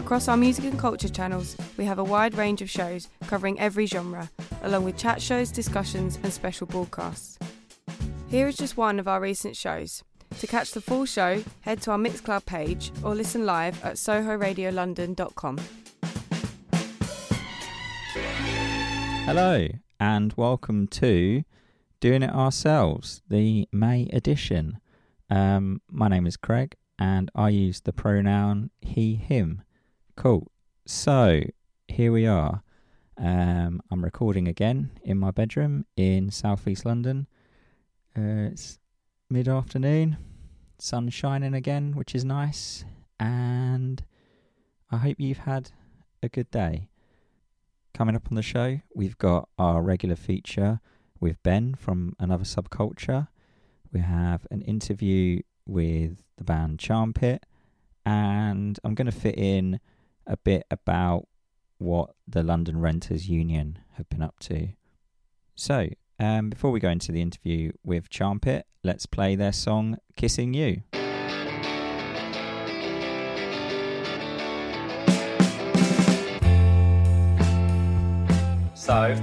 Across our music and culture channels, we have a wide range of shows covering every genre, along with chat shows, discussions, and special broadcasts. Here is just one of our recent shows. To catch the full show, head to our Mixcloud page or listen live at sohoradiolondon.com. Hello, and welcome to Doing It Ourselves, the May edition. Um, my name is Craig, and I use the pronoun he, him. Cool. So, here we are. Um, I'm recording again in my bedroom in southeast London. Uh, it's mid afternoon, sun shining again, which is nice, and I hope you've had a good day. Coming up on the show, we've got our regular feature with Ben from Another Subculture. We have an interview with the band Charmpit, and I'm going to fit in a bit about what the London Renters Union have been up to. So, um, before we go into the interview with Charmpit, let's play their song Kissing You. So,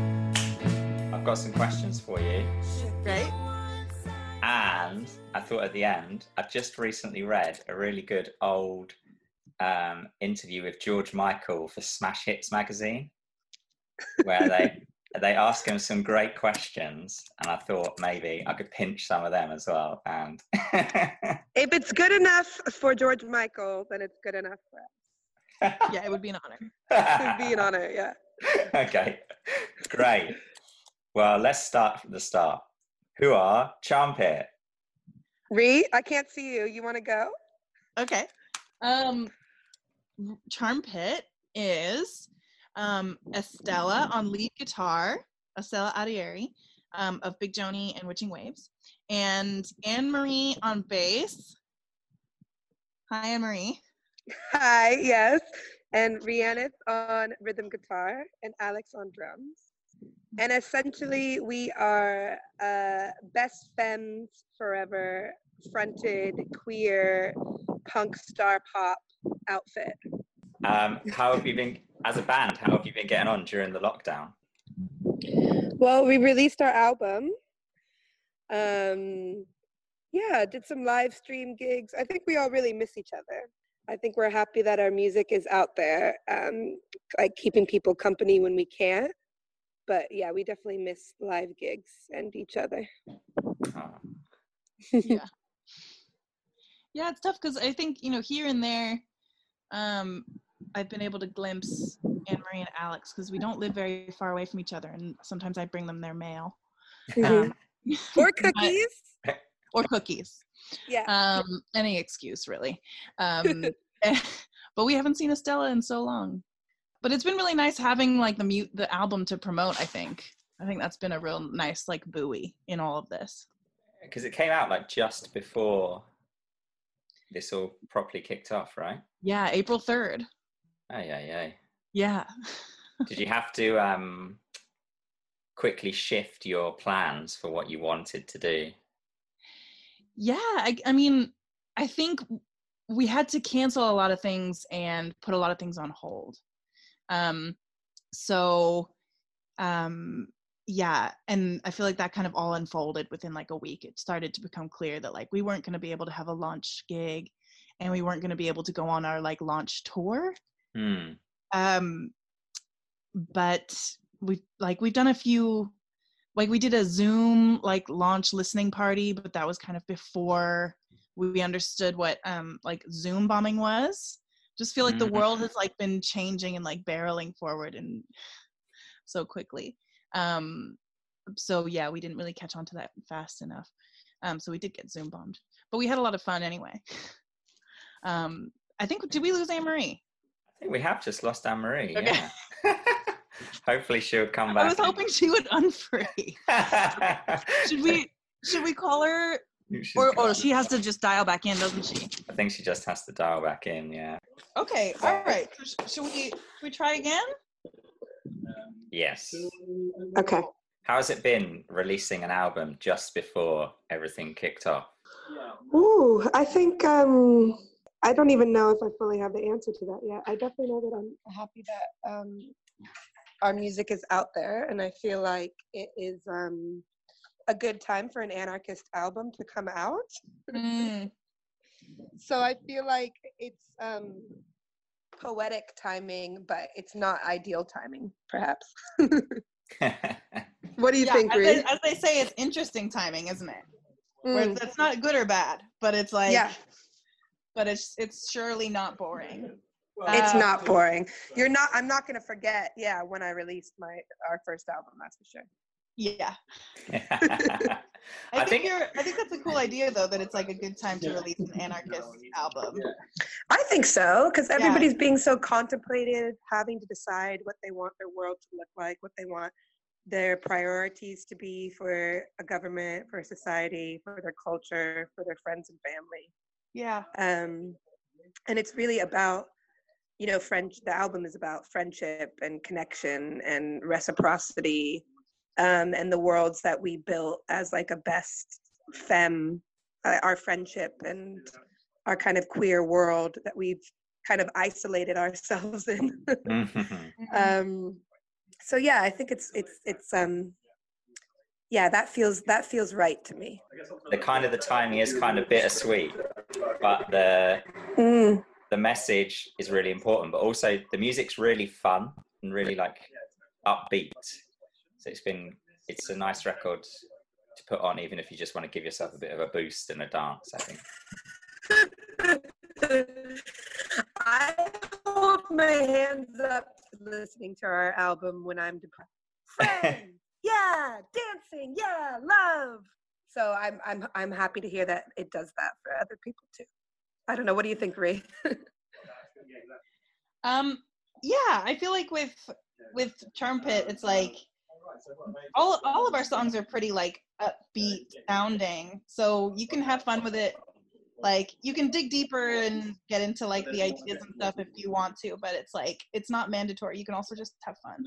I've got some questions for you. Great. And I thought at the end, I've just recently read a really good old um, interview with George Michael for Smash Hits magazine, where they they ask him some great questions, and I thought maybe I could pinch some of them as well. And If it's good enough for George Michael, then it's good enough for us. Yeah, it would be an honor. It would be an honor, yeah. okay, great. Well, let's start from the start. Who are Charmpit? Ree, I can't see you. You want to go? Okay. Um, Charm Pit is um, Estella on lead guitar, Estella Adeyeri um, of Big Joanie and Witching Waves, and Anne Marie on bass. Hi, Anne Marie. Hi, yes. And Rhiannon on rhythm guitar and Alex on drums. And essentially, we are uh, best friends forever fronted queer punk star pop outfit. Um, how have you been as a band? How have you been getting on during the lockdown? Well, we released our album. Um, yeah, did some live stream gigs. I think we all really miss each other. I think we're happy that our music is out there, um, like keeping people company when we can. But yeah, we definitely miss live gigs and each other. Oh, yeah. Yeah, it's tough because I think, you know, here and there, um, I've been able to glimpse Anne Marie and Alex because we don't live very far away from each other, and sometimes I bring them their mail. Um, or but- cookies. or cookies. Yeah. Um, any excuse, really. Um, but we haven't seen Estella in so long. But it's been really nice having like the mute the album to promote. I think. I think that's been a real nice like buoy in all of this. because it came out like just before this all properly kicked off, right? Yeah, April third. Oh yeah, yeah. Yeah. Did you have to um, quickly shift your plans for what you wanted to do? yeah I, I mean i think we had to cancel a lot of things and put a lot of things on hold um so um yeah and i feel like that kind of all unfolded within like a week it started to become clear that like we weren't going to be able to have a launch gig and we weren't going to be able to go on our like launch tour Hmm. um but we like we've done a few like we did a zoom like launch listening party but that was kind of before we understood what um like zoom bombing was just feel like the Mhm. world has like been changing and like barreling forward and so quickly um so yeah we didn't really catch on to that fast enough um so we did get zoom bombed but we had a lot of fun anyway um i think did we lose anne marie I think we have just lost Anne Marie. Okay. Yeah. Hopefully she'll come back. I was hoping she would unfree. Should we should we call her She's or or she has to just dial back in, doesn't she? I think she just has to dial back in. Yeah. Okay, all right. So sh- Should we should we try again? Yes. Okay. How has it been releasing an album just before everything kicked off? Ooh, I think um, I don't even know if I fully have the answer to that yet. I definitely know that I'm happy that um, our music is out there, and I feel like it is um, a good time for an anarchist album to come out. Mm, So I feel like it's um, poetic timing, but it's not ideal timing, perhaps. what do you yeah, think, as Reed? they, as they say, it's interesting timing, isn't it? Where Mm, it's, it's not good or bad, but it's like, yeah, but it's it's surely not boring. it's Uh, not boring. You're not. I'm not gonna forget. Yeah, when I released my our first album, that's for sure. Yeah, I, I, think, think you're. I think that's a cool idea, though, that it's like a good time to release an anarchist album. I think so, because Yeah. everybody's being so contemplative, having to decide what they want their world to look like, what they want their priorities to be for a government, for society, for their culture, for their friends and family. Yeah, Um, and it's really about, you know, French. The album is about friendship and connection and reciprocity, um, and the worlds that we built as like a best femme, uh, our friendship and our kind of queer world that we've kind of isolated ourselves in. Mhm. um, so yeah, I think it's it's it's um, yeah, that feels that feels right to me. the kind of the timing is kind of bittersweet, but the Mm, the message is really important. But also the music's really fun and really like upbeat. So it's been it's a nice record to put on, even if you just want to give yourself a bit of a boost and a dance. I think. I hold my hands up listening to our album when I'm depressed. Friends, yeah, dancing, yeah, love. So I'm I'm I'm happy to hear that it does that for other people too. I don't know. What do you think, Ree? Um, yeah, I feel like with with Charm Pit, it's like all all of our songs are pretty like upbeat sounding, so you can have fun with it. Like you can dig deeper and get into like the ideas and stuff if you want to, but it's like it's not mandatory. You can also just have fun.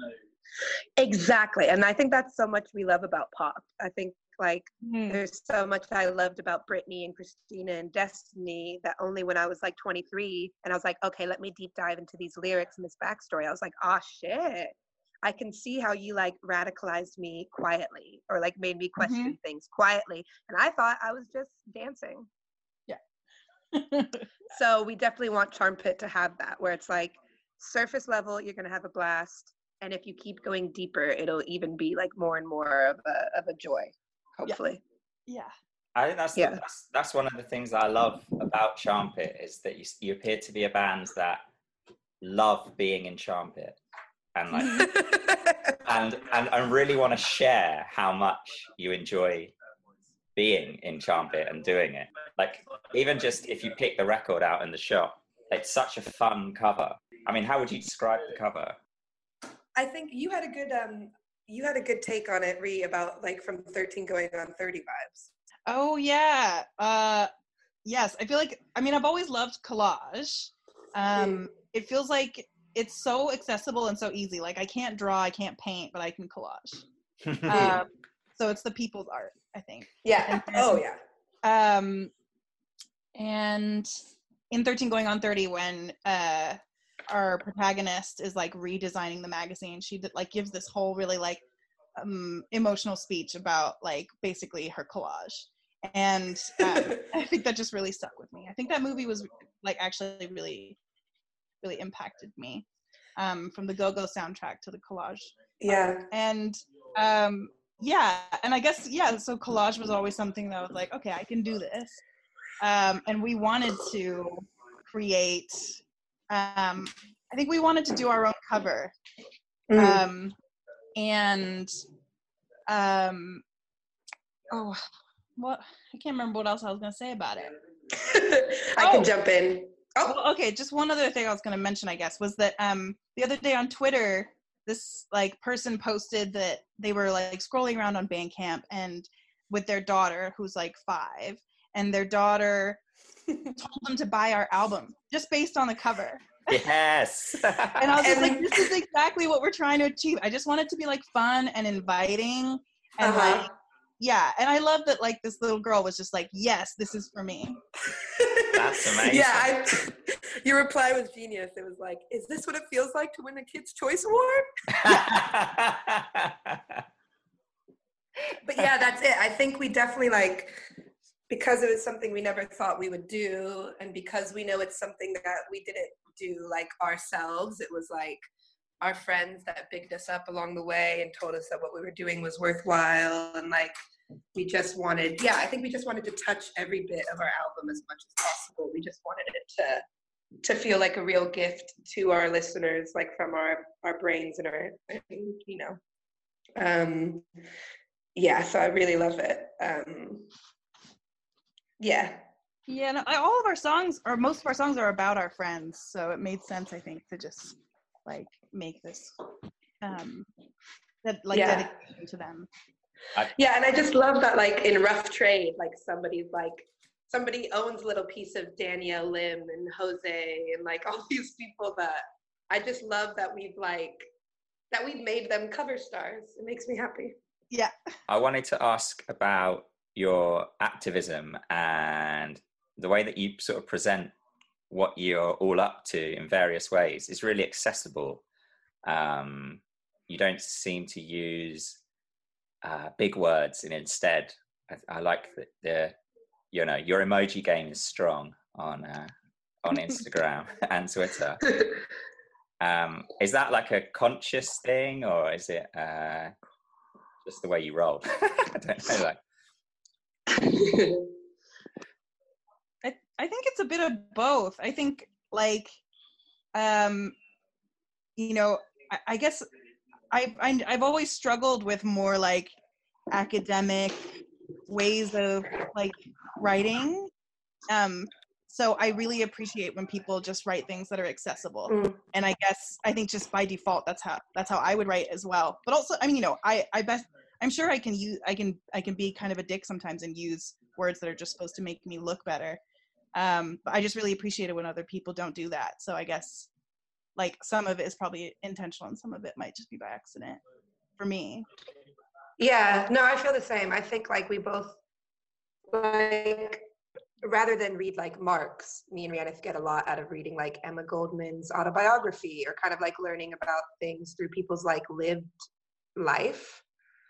Exactly, and I think that's so much we love about pop. I think like Mm. there's so much I loved about Britney and Christina and Destiny that only when I was like 23 and I was like, okay, let me deep dive into these lyrics and this backstory. I was like, ah, shit. I can see how you like radicalized me quietly or like made me mm-hmm. question things quietly. And I thought I was just dancing. Yeah. so we definitely want Charm Pit to have that where it's like surface level, you're going to have a blast. And if you keep going deeper, it'll even be like more and more of a, of a joy, hopefully. yeah. I think that's, Yeah. that's that's one of the things I love about Charm Pit is that you you appear to be a band that love being in Charmpit and like and and and really want to share how much you enjoy being in Charmpit and doing it. Like even just if you pick the record out in the shop, it's such a fun cover. I mean, how would you describe the cover? I think you had a good um you had a good take on it, Ree, about like from 13 going on 30 vibes. Oh yeah. Uh yes, I feel like I mean I've always loved collage. Um it feels like it's so accessible and so easy. Like I can't draw, I can't paint, but I can collage. Um so it's the people's art, I think. Yeah. And Oh yeah. Um and in 13 going on 30 when uh our protagonist is like redesigning the magazine, she did, like gives this whole really like um emotional speech about like basically her collage. And uh, I think that just really stuck with me. I think that movie was like actually really, really impacted me. Um, from the Go-Go soundtrack to the collage, Yeah. and um, yeah, and I guess yeah. So collage was always something that was like, okay, I can do this. Um, and we wanted to create. Um, I think we wanted to do our own cover, Mm. um, and um, oh, what I can't remember what else I was gonna say about it. I Oh. can jump in. Oh. Well, okay, just one other thing I was going to mention, I guess, was that um, the other day on Twitter, this like person posted that they were like scrolling around on Bandcamp and with their daughter, who's like five, and their daughter told them to buy our album just based on the cover. Yes. And I was just like, this is exactly what we're trying to achieve. I just want it to be like fun and inviting and Uh-huh. like yeah, and I love that like this little girl was just like, yes, this is for me. That's amazing. Yeah, I, your reply was genius. It was like, "Is this what it feels like to win a Kids' Choice Award?" But yeah, that's it. I think we definitely like because it was something we never thought we would do, and because we know it's something that we didn't do like ourselves. It was like our friends that bigged us up along the way and told us that what we were doing was worthwhile, and like we just wanted yeah i think we just wanted to touch every bit of our album as much as possible we just wanted it to to feel like a real gift to our listeners like from our our brains and our you know um yeah so i really love it um yeah Yeah, no, all of our songs, or most of our songs, are about our friends. So it made sense, I think, to just like make this, um, that like Yeah. dedication to them. Yeah and i just love that like in rough trade like somebody's like somebody owns a little piece of danielle lim and jose and like all these people that i just love that we've like that we've made them cover stars it makes me happy Yeah. I wanted to ask about your activism and the way that you sort of present what you're all up to in various ways is really accessible. Um, you don't seem to use uh, big words, and instead, I, I like that the you know your emoji game is strong on uh, on Instagram and Twitter. Um, is that like a conscious thing, or is it uh, just the way you roll? I don't know. Like, I, I think it's a bit of both. I think like um you know, I, I guess I, I I've always struggled with more like academic ways of like writing. Um so I really appreciate when people just write things that are accessible. Mm. And I guess I think just by default that's how that's how I would write as well. But also I mean, you know, I I best I'm sure I can use I can I can be kind of a dick sometimes and use words that are just supposed to make me look better. Um, but I just really appreciate it when other people don't do that. So I guess like some of it is probably intentional and some of it might just be by accident for me. Yeah, no, I feel the same. I think like we both like rather than read like Marx, me and Rhiannon get a lot out of reading like Emma Goldman's autobiography or kind of like learning about things through people's like lived life.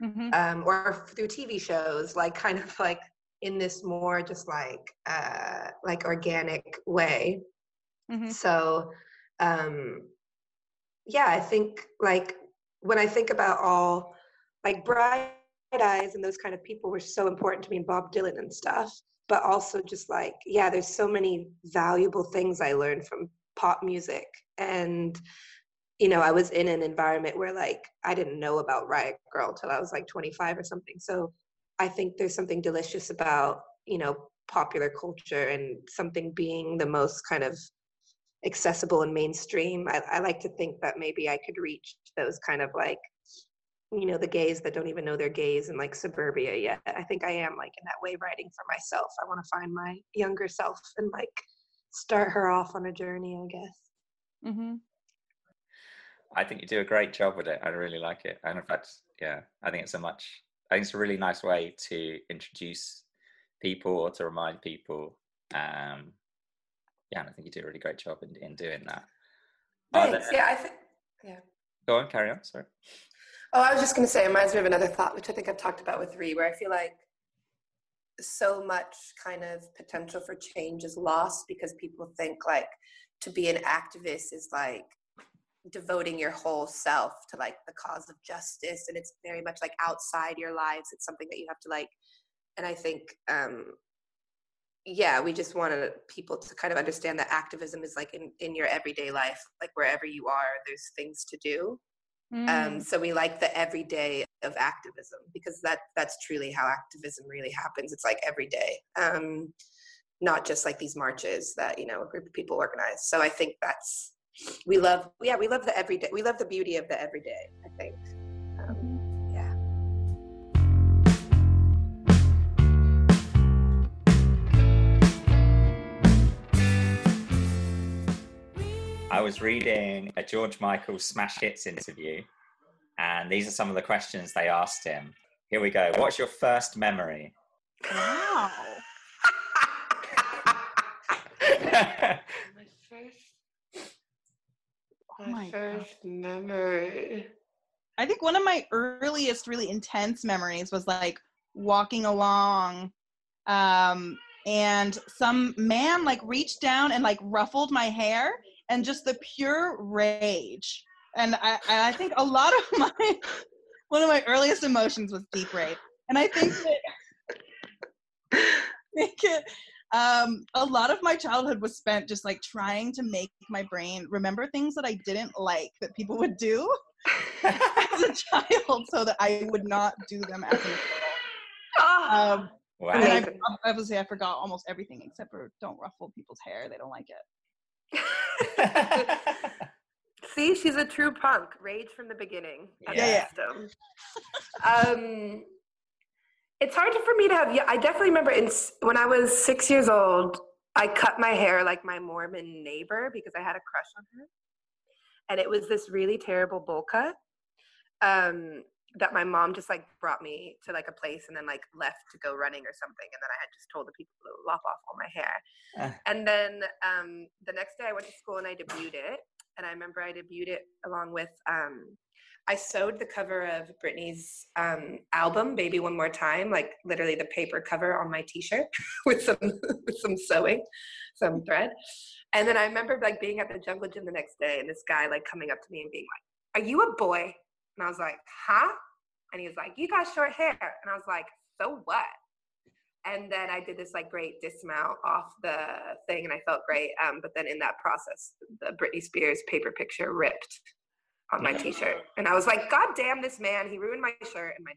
Mm-hmm. um, or through TV shows, like kind of like in this more just like uh, like organic way. Mm-hmm. So um, yeah, I think like when I think about all like Bright Eyes and those kind of people were so important to me, and Bob Dylan and stuff. But also just like yeah, there's so many valuable things I learned from pop music and you know, I was in an environment where like I didn't know about Riot Grrrl till I was like 25 or something. So I think there's something delicious about, you know, popular culture and something being the most kind of accessible and mainstream. I, I like to think that maybe I could reach those kind of like, you know, the gays that don't even know they're gays in like suburbia yet. I think I am like in that way writing for myself. I want to find my younger self and like start her off on a journey, I guess. Mm-hmm. I think you do a great job with it. I really like it. And in fact, yeah, I think it's a much, I think it's a really nice way to introduce people or to remind people. Um, yeah, and I think you do a really great job in, in doing that. Thanks. there- Yeah, I think. Yeah. Go on, carry on. Sorry. Oh, I was just going to say, it reminds me of another thought, which I think I've talked about with Ree, where I feel like so much kind of potential for change is lost because people think like to be an activist is like devoting your whole self to like the cause of justice and it's very much like outside your lives it's something that you have to like and i think um yeah we just wanted people to kind of understand that activism is like in, in your everyday life like wherever you are there's things to do Mm. um, so we like the everyday of activism because that that's truly how activism really happens it's like every day um, not just like these marches that you know a group of people organize. So I think that's we love yeah we love the everyday we love the beauty of the everyday. I think. I was reading a George Michael Smash Hits interview, and these are some of the questions they asked him. Here we go. What's your first memory? Wow. my first, Oh my first memory. I think one of my earliest really intense memories was like walking along um and some man like reached down and like ruffled my hair and just the pure rage and I, I think a lot of my one of my earliest emotions was deep rage and i think that think it, um, a lot of my childhood was spent just like trying to make my brain remember things that i didn't like that people would do as a child so that I would not do them as an adult. Ah, Um, Wow. I obviously I forgot almost everything except for don't ruffle people's hair. They don't like it. See, she's a true punk. Rage from the beginning. Yeah, yeah. um, it's hard for me to have. Yeah, I definitely remember in, when I was six years old, I cut my hair like my Mormon neighbor because I had a crush on her, and it was this really terrible bowl cut. Um, that my mom just like brought me to like a place and then like left to go running or something and then i had just told the people to lop off all my hair Ah. and then um, the next day I went to school and I debuted it. And I remember I debuted it along with, um, I sewed the cover of Britney's um, album, Baby One More Time, like literally the paper cover on my t-shirt with some, with some sewing, some thread. And then I remember like being at the jungle gym the next day and this guy like coming up to me and being like, are you a boy? And I was like, huh? And he was like, you got short hair. And I was like, so what? and then I did this like great dismount off the thing, and I felt great. Um, but then in that process, the Britney Spears paper picture ripped on my T-shirt, and I was like, "God damn this man! He ruined my shirt and my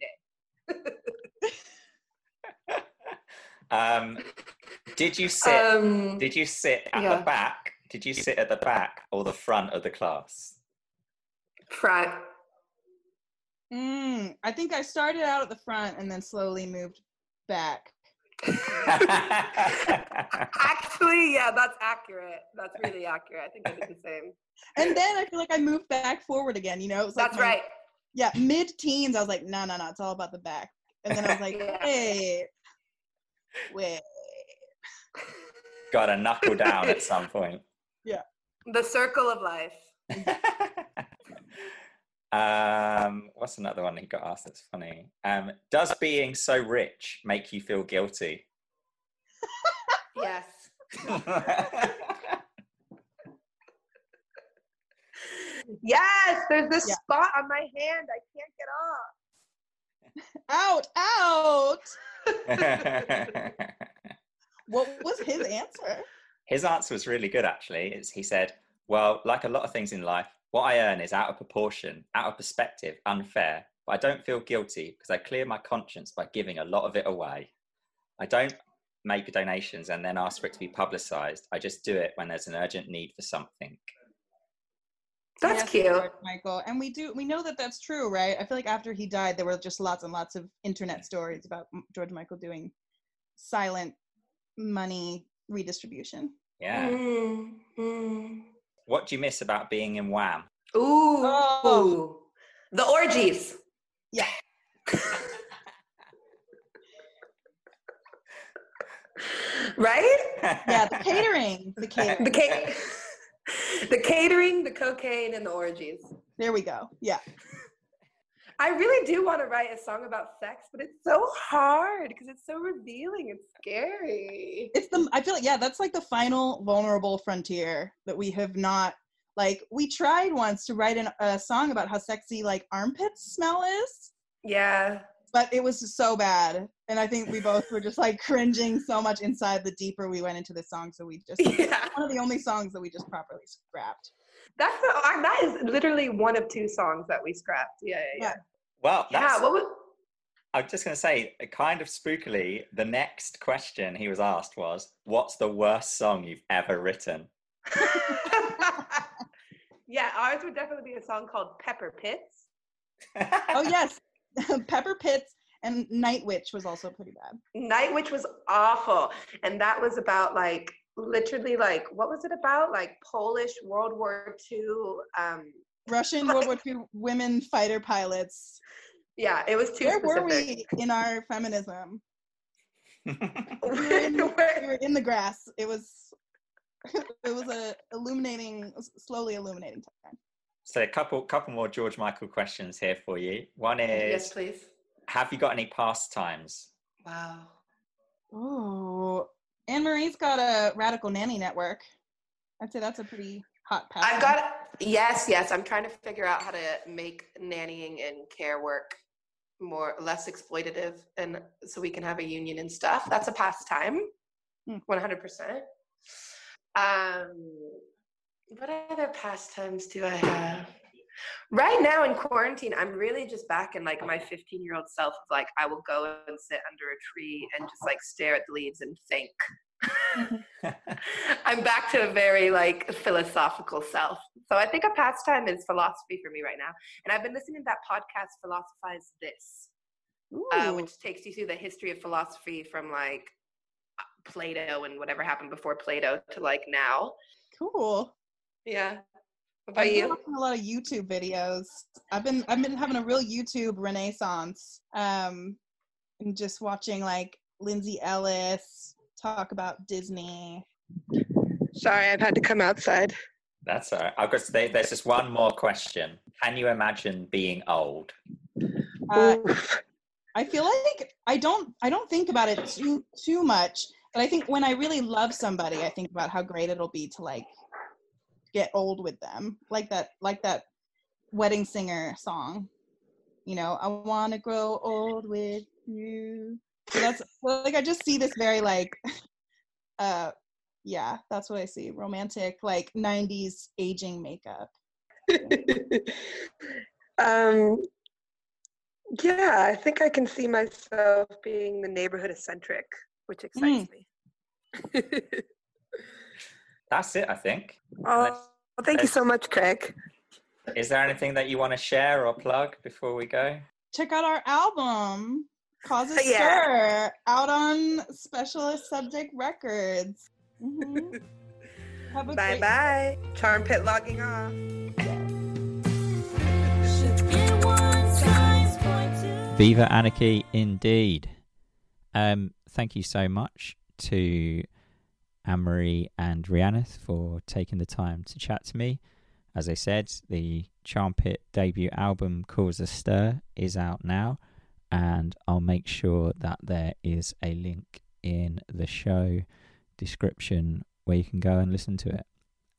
day." um, did you sit? Um, did you sit at yeah. the back? Did you sit at the back or the front of the class? front. Mm, I think I started out at the front and then slowly moved back. Actually, yeah, that's accurate. That's really accurate. I think I did the same. And then I feel like I moved back forward again. You know, it was like That's my- right. Yeah, mid-teens, I was like, no, no, no, it's all about the back. And then I was like, Yeah. wait, wait. Got to knuckle down at some point. Yeah. The circle of life. um, what's another one he got asked that's funny? Um, does being so rich make you feel guilty? Yes. Yes. There's this Yeah. spot on my hand I can't get off. Out, out. What was his answer? His answer was really good, actually. Is he said, "Well, like a lot of things in life, what I earn is out of proportion, out of perspective, unfair. But I don't feel guilty because I clear my conscience by giving a lot of it away. I don't make donations and then ask for it to be publicized. I just do it when there's an urgent need for something." That's Yes, cute. George Michael. And we do we know that that's true, right? I feel like after he died, there were just lots and lots of internet stories about George Michael doing silent money redistribution. Yeah. Mm, mm. What do you miss about being in Wham? Ooh. Oh. The orgies. Yeah. right? Yeah, the catering, the catering. The ca- the catering, the cocaine, and the orgies. There we go. Yeah. I really do want to write a song about sex, but it's so hard because it's so revealing. It's scary. It's the I feel like yeah, that's like the final vulnerable frontier that we have not like we tried once to write an, a song about how sexy like armpits smell is, Yeah. but it was so bad. And I think we both were just like cringing so much inside the deeper we went into the song. So we just Yeah. one of the only songs that we just properly scrapped. That's the, that is literally one of two songs that we scrapped. Yeah, yeah, yeah. Well, Yeah, that's, what was I'm just going to say, kind of spookily, the next question he was asked was, "What's the worst song you've ever written?" yeah, ours would definitely be a song called Pepper Pits. oh yes, Pepper Pits and Night Witch was also pretty bad. Night Witch was awful, and that was about like literally like what was it about? Like Polish World War II. Um, Russian like, World War II women fighter pilots. Yeah, it was too. Where specific. were we in our feminism? we, were in, we were in the grass. It was it was a illuminating, slowly illuminating time. So a couple couple more George Michael questions here for you. One is yes, please. Have you got any pastimes? Wow. Oh, Anne Marie's got a radical nanny network. I'd say that's a pretty hot. I've got yes, yes. I'm trying to figure out how to make nannying and care work more less exploitative, and so we can have a union and stuff. That's a pastime, hmm. one hundred percent. Um, what other pastimes do I have? Right now in quarantine, I'm really just back in like my 15 year old self of like, I will go and sit under a tree and just like stare at the leaves and think. I'm back to a very like philosophical self. So I think a pastime is philosophy for me right now. And I've been listening to that podcast, Philosophize This, uh, which takes you through the history of philosophy from like Plato and whatever happened before Plato to like now. Cool. Yeah. What about you? a lot of YouTube videos. I've been I've been having a real YouTube renaissance. Um, and just watching like Lindsay Ellis talk about Disney. Sorry, I've had to come outside. That's all right. I've got there's just one more question. Can you imagine being old? Uh, I feel like I don't I don't think about it too too much, but I think when I really love somebody, I think about how great it'll be to like get old with them like that like that wedding singer song you know i want to grow old with you so that's like i just see this very like uh yeah that's what i see romantic like 90s aging makeup um yeah i think i can see myself being the neighborhood eccentric which excites mm. me that's it, I think. Oh, well, thank you so much, Craig. Is there anything that you want to share or plug before we go? Check out our album, Cause a yeah. Stir, out on Specialist Subject Records. Mm-hmm. bye bye. Charm Pit logging off. Viva Anarchy, indeed. Um, thank you so much to Anne-Marie and Rhiannon for taking the time to chat to me. As I said, the Charmpit debut album Cause a Stir is out now, and I'll make sure that there is a link in the show description where you can go and listen to it.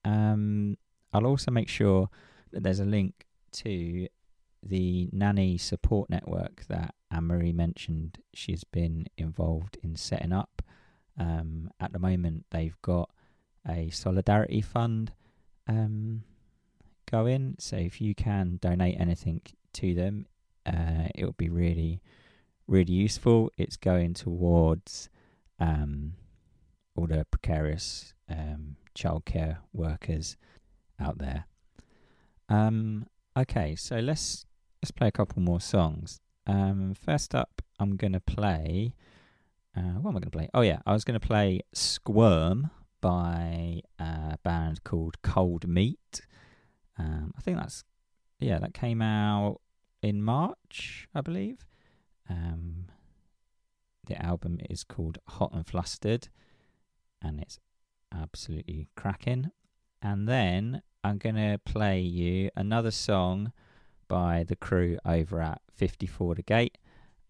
Um, I'll also make sure that there's a link to the nanny support network that Anne Marie mentioned she's been involved in setting up. Um, at the moment, they've got a solidarity fund um, going. So if you can donate anything to them, uh, it would be really, really useful. It's going towards um, all the precarious um, childcare workers out there. Um, okay, so let's let's play a couple more songs. Um, first up, I'm gonna play uh, what am I to play? Oh, yeah, I was to play Squirm by a band called Cold Meat. Um, I think that's, yeah, that came out in March, I believe. Um, the album is called Hot and Flustered, and it's absolutely cracking. And then I'm going to play you another song by the crew over at 54 The Gate.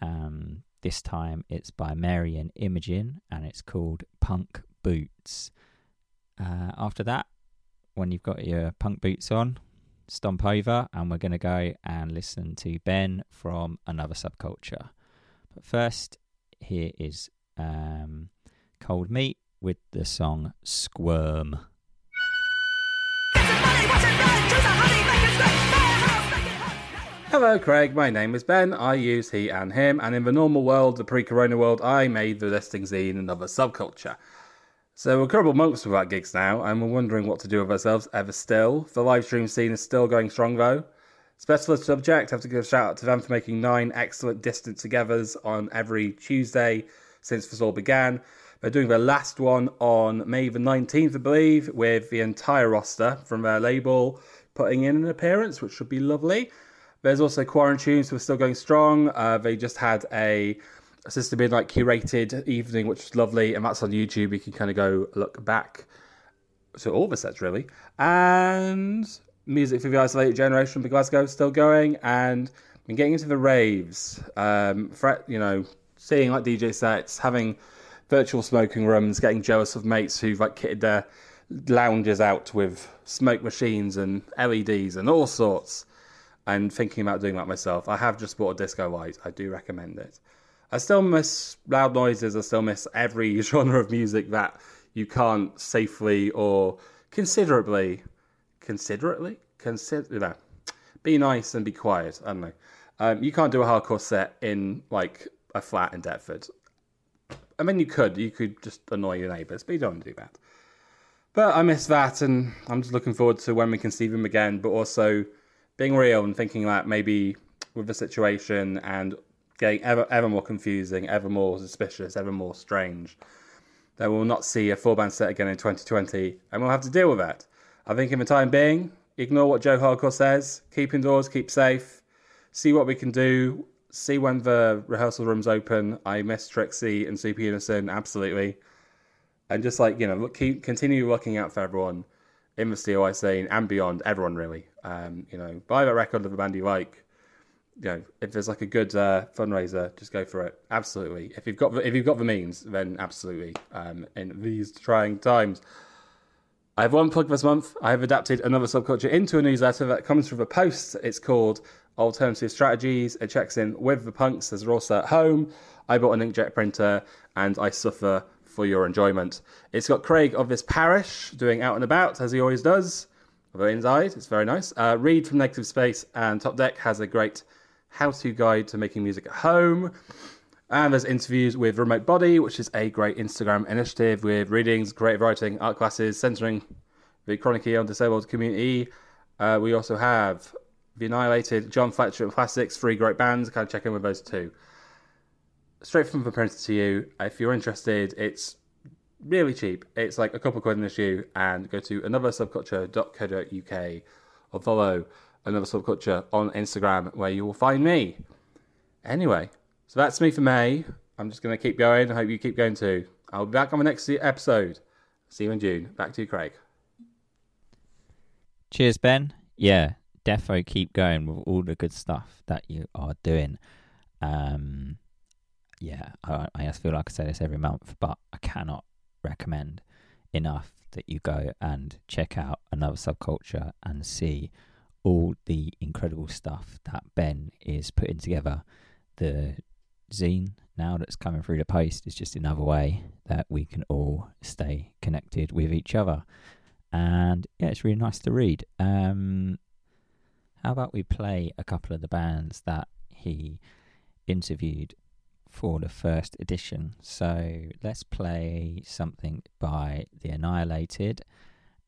Um, this time it's by Marian Imogen and it's called Punk Boots. Uh, after that, when you've got your punk boots on, stomp over and we're going to go and listen to Ben from Another Subculture. But first, here is um, Cold Meat with the song Squirm. Hello, Craig. My name is Ben. I use he and him, and in the normal world, the pre-corona world, I made the listing zine another subculture. So we're a couple of months without gigs now, and we're wondering what to do with ourselves ever still. The live stream scene is still going strong though. Specialist Subject, I have to give a shout out to them for making nine excellent distant togethers on every Tuesday since this all began. They're doing their last one on May the 19th, I believe, with the entire roster from their label putting in an appearance, which should be lovely. There's also Quarantunes, who are still going strong. Uh, they just had a, in like curated evening, which was lovely, and that's on YouTube. You can kind of go look back. to all the sets really, and music for the isolated generation from Glasgow still going, and been getting into the raves. Um, fret, you know, seeing like DJ sets, having virtual smoking rooms, getting jealous of mates who've like kitted their lounges out with smoke machines and LEDs and all sorts, and thinking about doing that myself. I have just bought a disco light. I do recommend it. I still miss loud noises. I still miss every genre of music that you can't safely or considerably, considerately, consider, be nice and be quiet. I don't know. Um, you can't do a hardcore set in like a flat in Deptford. I mean, you could. You could just annoy your neighbours, but you don't want to do that. But I miss that, and I'm just looking forward to when we can see them again. But also being real and thinking that maybe with the situation and getting ever ever more confusing, ever more suspicious, ever more strange, that we'll not see a four band set again in 2020, and we'll have to deal with that. I think in the time being, ignore what Joe Hardcore says, keep indoors, keep safe, see what we can do, see when the rehearsal room's open. I miss Trixie and Super Unison, absolutely. And just like, you know, keep continue looking out for everyone in the COI scene and beyond, everyone really. Um, you know, buy that record of a band you like. You know, if there's like a good uh, fundraiser, just go for it. Absolutely. If you've got the, if you've got the means, then absolutely. Um, in these trying times. I have one plug this month. I have adapted another subculture into a newsletter that comes from a post. It's called Alternative Strategies. It checks in with the punks as they're also at home. I bought an inkjet printer and I suffer for your enjoyment. It's got Craig of this parish doing out and about as he always does. Although inside, it's very nice. Uh, Reed from Negative Space and Top Deck has a great how-to guide to making music at home. And there's interviews with Remote Body, which is a great Instagram initiative with readings, creative writing, art classes, centering the chronically and disabled community. Uh, we also have The Annihilated, John Fletcher, and three great bands. Kind of check in with those two. Straight from the printer to you. If you're interested, it's really cheap. It's like a couple quid an issue, and go to anothersubculture.co.uk or follow another subculture on Instagram where you will find me. Anyway, so that's me for May. I'm just going to keep going. I hope you keep going too. I'll be back on the next episode. See you in June. Back to you, Craig. Cheers, Ben. Yeah, defo keep going with all the good stuff that you are doing. Um, yeah, I, I just feel like I say this every month, but I cannot recommend enough that you go and check out another subculture and see all the incredible stuff that Ben is putting together. The zine now that's coming through the post is just another way that we can all stay connected with each other. And yeah, it's really nice to read. Um, how about we play a couple of the bands that he interviewed for the first edition? So let's play something by The Annihilated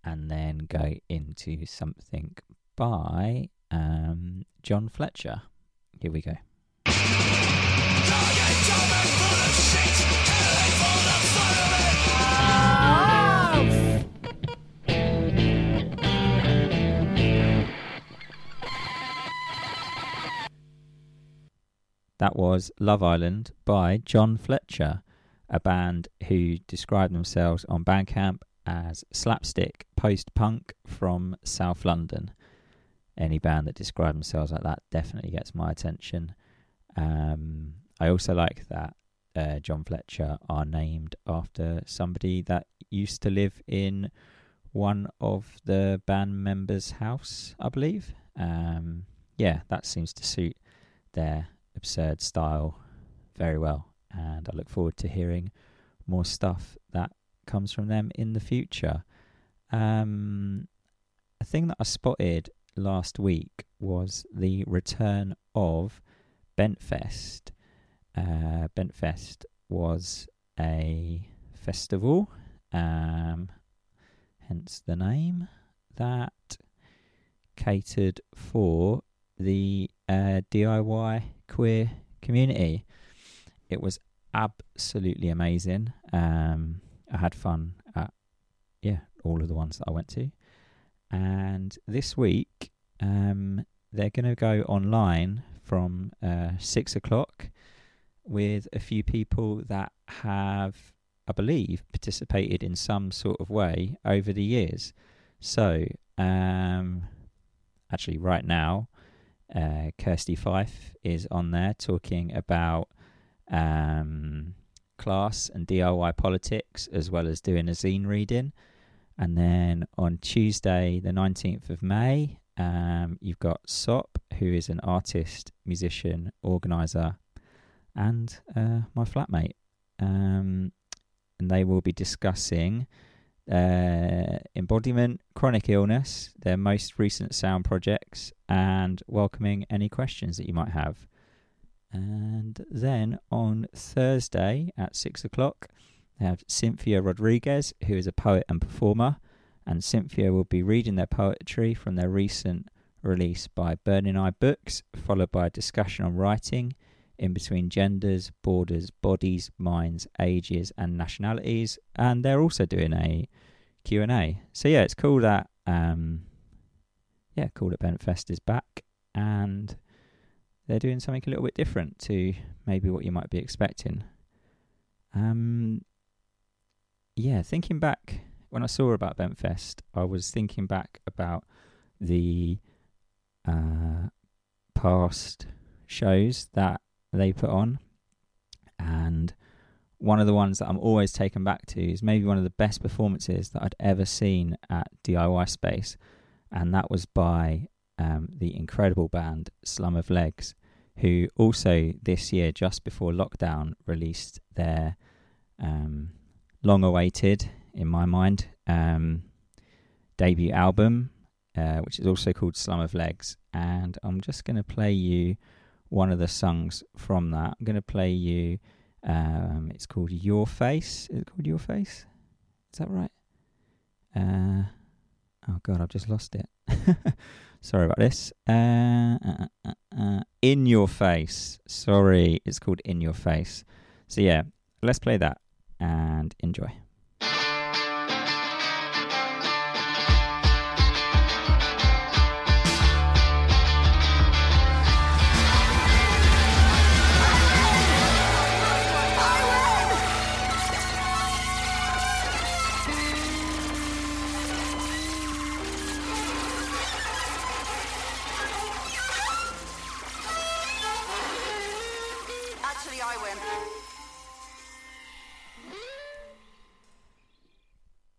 and then go into something by um, John Fletcher. Here we go. That was Love Island by John Fletcher, a band who describe themselves on Bandcamp as slapstick post punk from South London. Any band that describe themselves like that definitely gets my attention. Um, I also like that uh, John Fletcher are named after somebody that used to live in one of the band members' house, I believe. Um, yeah, that seems to suit their absurd style very well, and I look forward to hearing more stuff that comes from them in the future. Um, a thing that I spotted last week was the return of Bentfest. Uh, Bentfest was a festival, um, hence the name, that catered for the uh, DIY queer community. It was absolutely amazing. Um, I had fun at yeah all of the ones that I went to, and this week um, they're going to go online from uh, six o'clock with a few people that have, I believe, participated in some sort of way over the years. So, um, actually, right now, uh, Kirsty Fife is on there talking about um, class and DIY politics, as well as doing a zine reading. And then on Tuesday, the 19th of May, um, you've got Sop, who is an artist, musician, organizer, and uh, my flatmate. Um, and they will be discussing uh, embodiment, chronic illness, their most recent sound projects, and welcoming any questions that you might have. And then on Thursday at six o'clock, they have Cynthia Rodriguez, who is a poet and performer. And Cynthia will be reading their poetry from their recent release by Burning Eye Books, followed by a discussion on writing in between genders, borders, bodies, minds, ages, and nationalities. And they're also doing a Q&A. So yeah, it's cool that um, yeah, cool that Bentfest is back and they're doing something a little bit different to maybe what you might be expecting. Um, yeah, thinking back when I saw about Bentfest, I was thinking back about the uh, past shows that they put on, and one of the ones that I'm always taken back to is maybe one of the best performances that I'd ever seen at DIY Space, and that was by um, the incredible band Slum of Legs, who also this year, just before lockdown, released their um, long awaited, in my mind, um, debut album, uh, which is also called Slum of Legs. And I'm just going to play you one of the songs from that. I'm going to play you, um, it's called Your Face. Is it called Your Face? Is that right? Uh, oh, God, I've just lost it. Sorry about this. Uh, uh, uh, uh, in Your Face. Sorry, it's called In Your Face. So, yeah, let's play that and enjoy.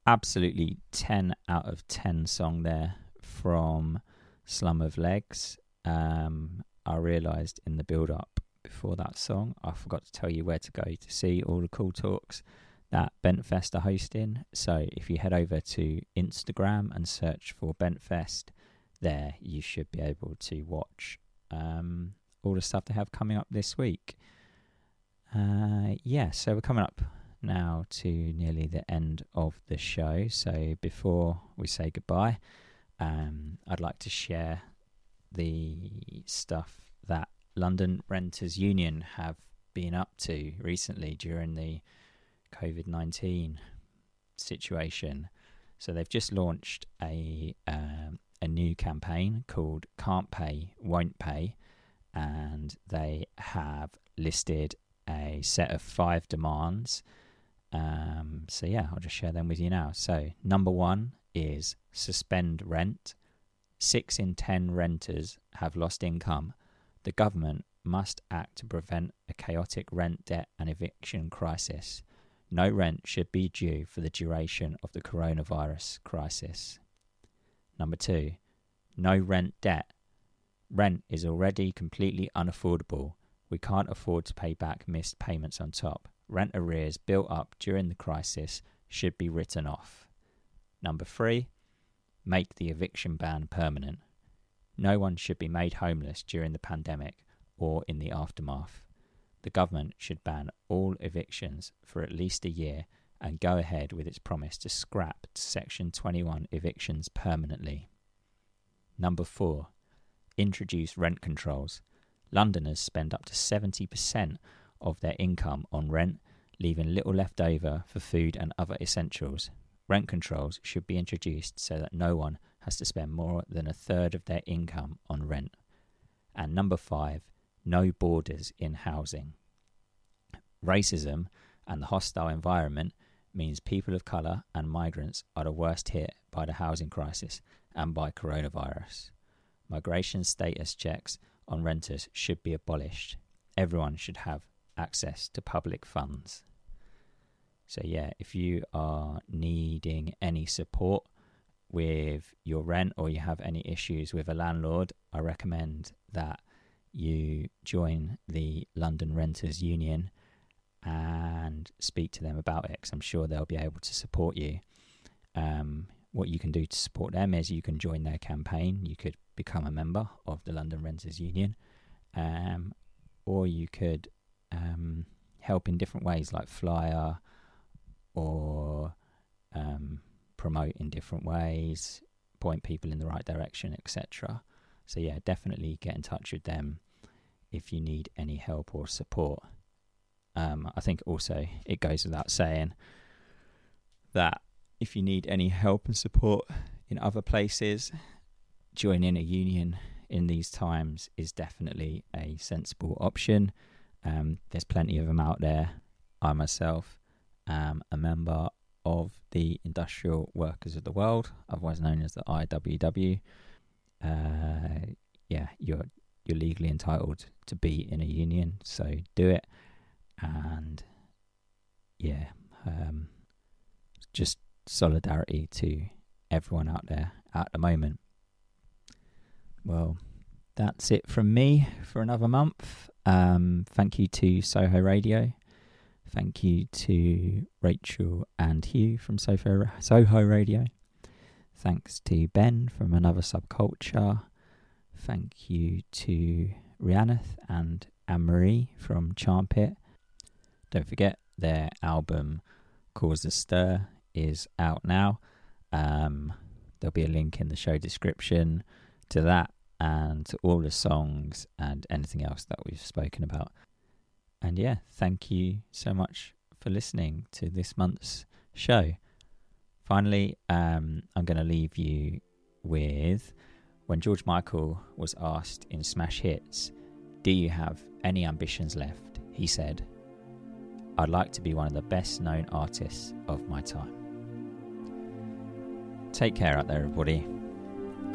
Absolutely 10 out of 10 song there from Slum of Legs. Um, I realised in the build up before that song, I forgot to tell you where to go to see all the cool talks that Bentfest are hosting. So if you head over to Instagram and search for Bentfest, there you should be able to watch um, all the stuff they have coming up this week. Uh, yeah, so we're coming up now to nearly the end of the show. So before we say goodbye, um, I'd like to share the stuff that London Renters Union have been up to recently during the COVID 19 situation. So they've just launched a um, a new campaign called Can't Pay, Won't Pay, and they have listed a set of five demands. Um, so yeah, I'll just share them with you now. So number one is suspend rent. Six in ten renters have lost income. The government must act to prevent a chaotic rent debt and eviction crisis. No rent should be due for the duration of the coronavirus crisis. Number two, no rent debt. Rent is already completely unaffordable. We can't afford to pay back missed payments on top. Rent arrears built up during the crisis should be written off. Number three, make the eviction ban permanent. No one should be made homeless during the pandemic or in the aftermath. The government should ban all evictions for at least a year and go ahead with its promise to scrap Section 21 evictions permanently. Number 4. Introduce rent controls. Londoners spend up to 70% of their income on rent, leaving little left over for food and other essentials. Rent controls should be introduced so that no one has to spend more than a third of their income on rent. And number 5. No borders in housing. Racism and the hostile environment means people of colour and migrants are the worst hit by the housing crisis and by coronavirus. Migration status checks on renters should be abolished. Everyone should have access to public funds. So, yeah, if you are needing any support with your rent or you have any issues with a landlord, I recommend that you join the London Renters Union and speak to them about it because I'm sure they'll be able to support you. Um, what you can do to support them is you can join their campaign. You could become a member of the London Renters Union, um, or you could um, help in different ways, like flyer or um, promote in different ways, point people in the right direction, etc. So yeah, definitely get in touch with them if you need any help or support. Um, I think also it goes without saying that if you need any help and support in other places, joining a union in these times is definitely a sensible option. Um, there's plenty of them out there. I myself am a member of the Industrial Workers of the World, otherwise known as the IWW. Uh, yeah, you're you're legally entitled to be in a union, so do it and yeah, um, just solidarity to everyone out there at the moment. Well, that's it from me for another month. Um, thank you to Soho Radio. Thank you to Rachel and Hugh from Soho, Soho Radio. Thanks to Ben from Another Subculture. Thank you to Rhiannon and Anne Marie from Charmpit. Don't forget their album Cause a Stir is out now. Um, there'll be a link in the show description to that and all the songs and anything else that we've spoken about. And yeah, thank you so much for listening to this month's show. Finally, um, I'm going to leave you with when George Michael was asked in Smash Hits, Do you have any ambitions left? He said, I'd like to be one of the best known artists of my time. Take care out there, everybody.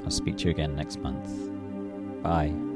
I'll speak to you again next month. Bye.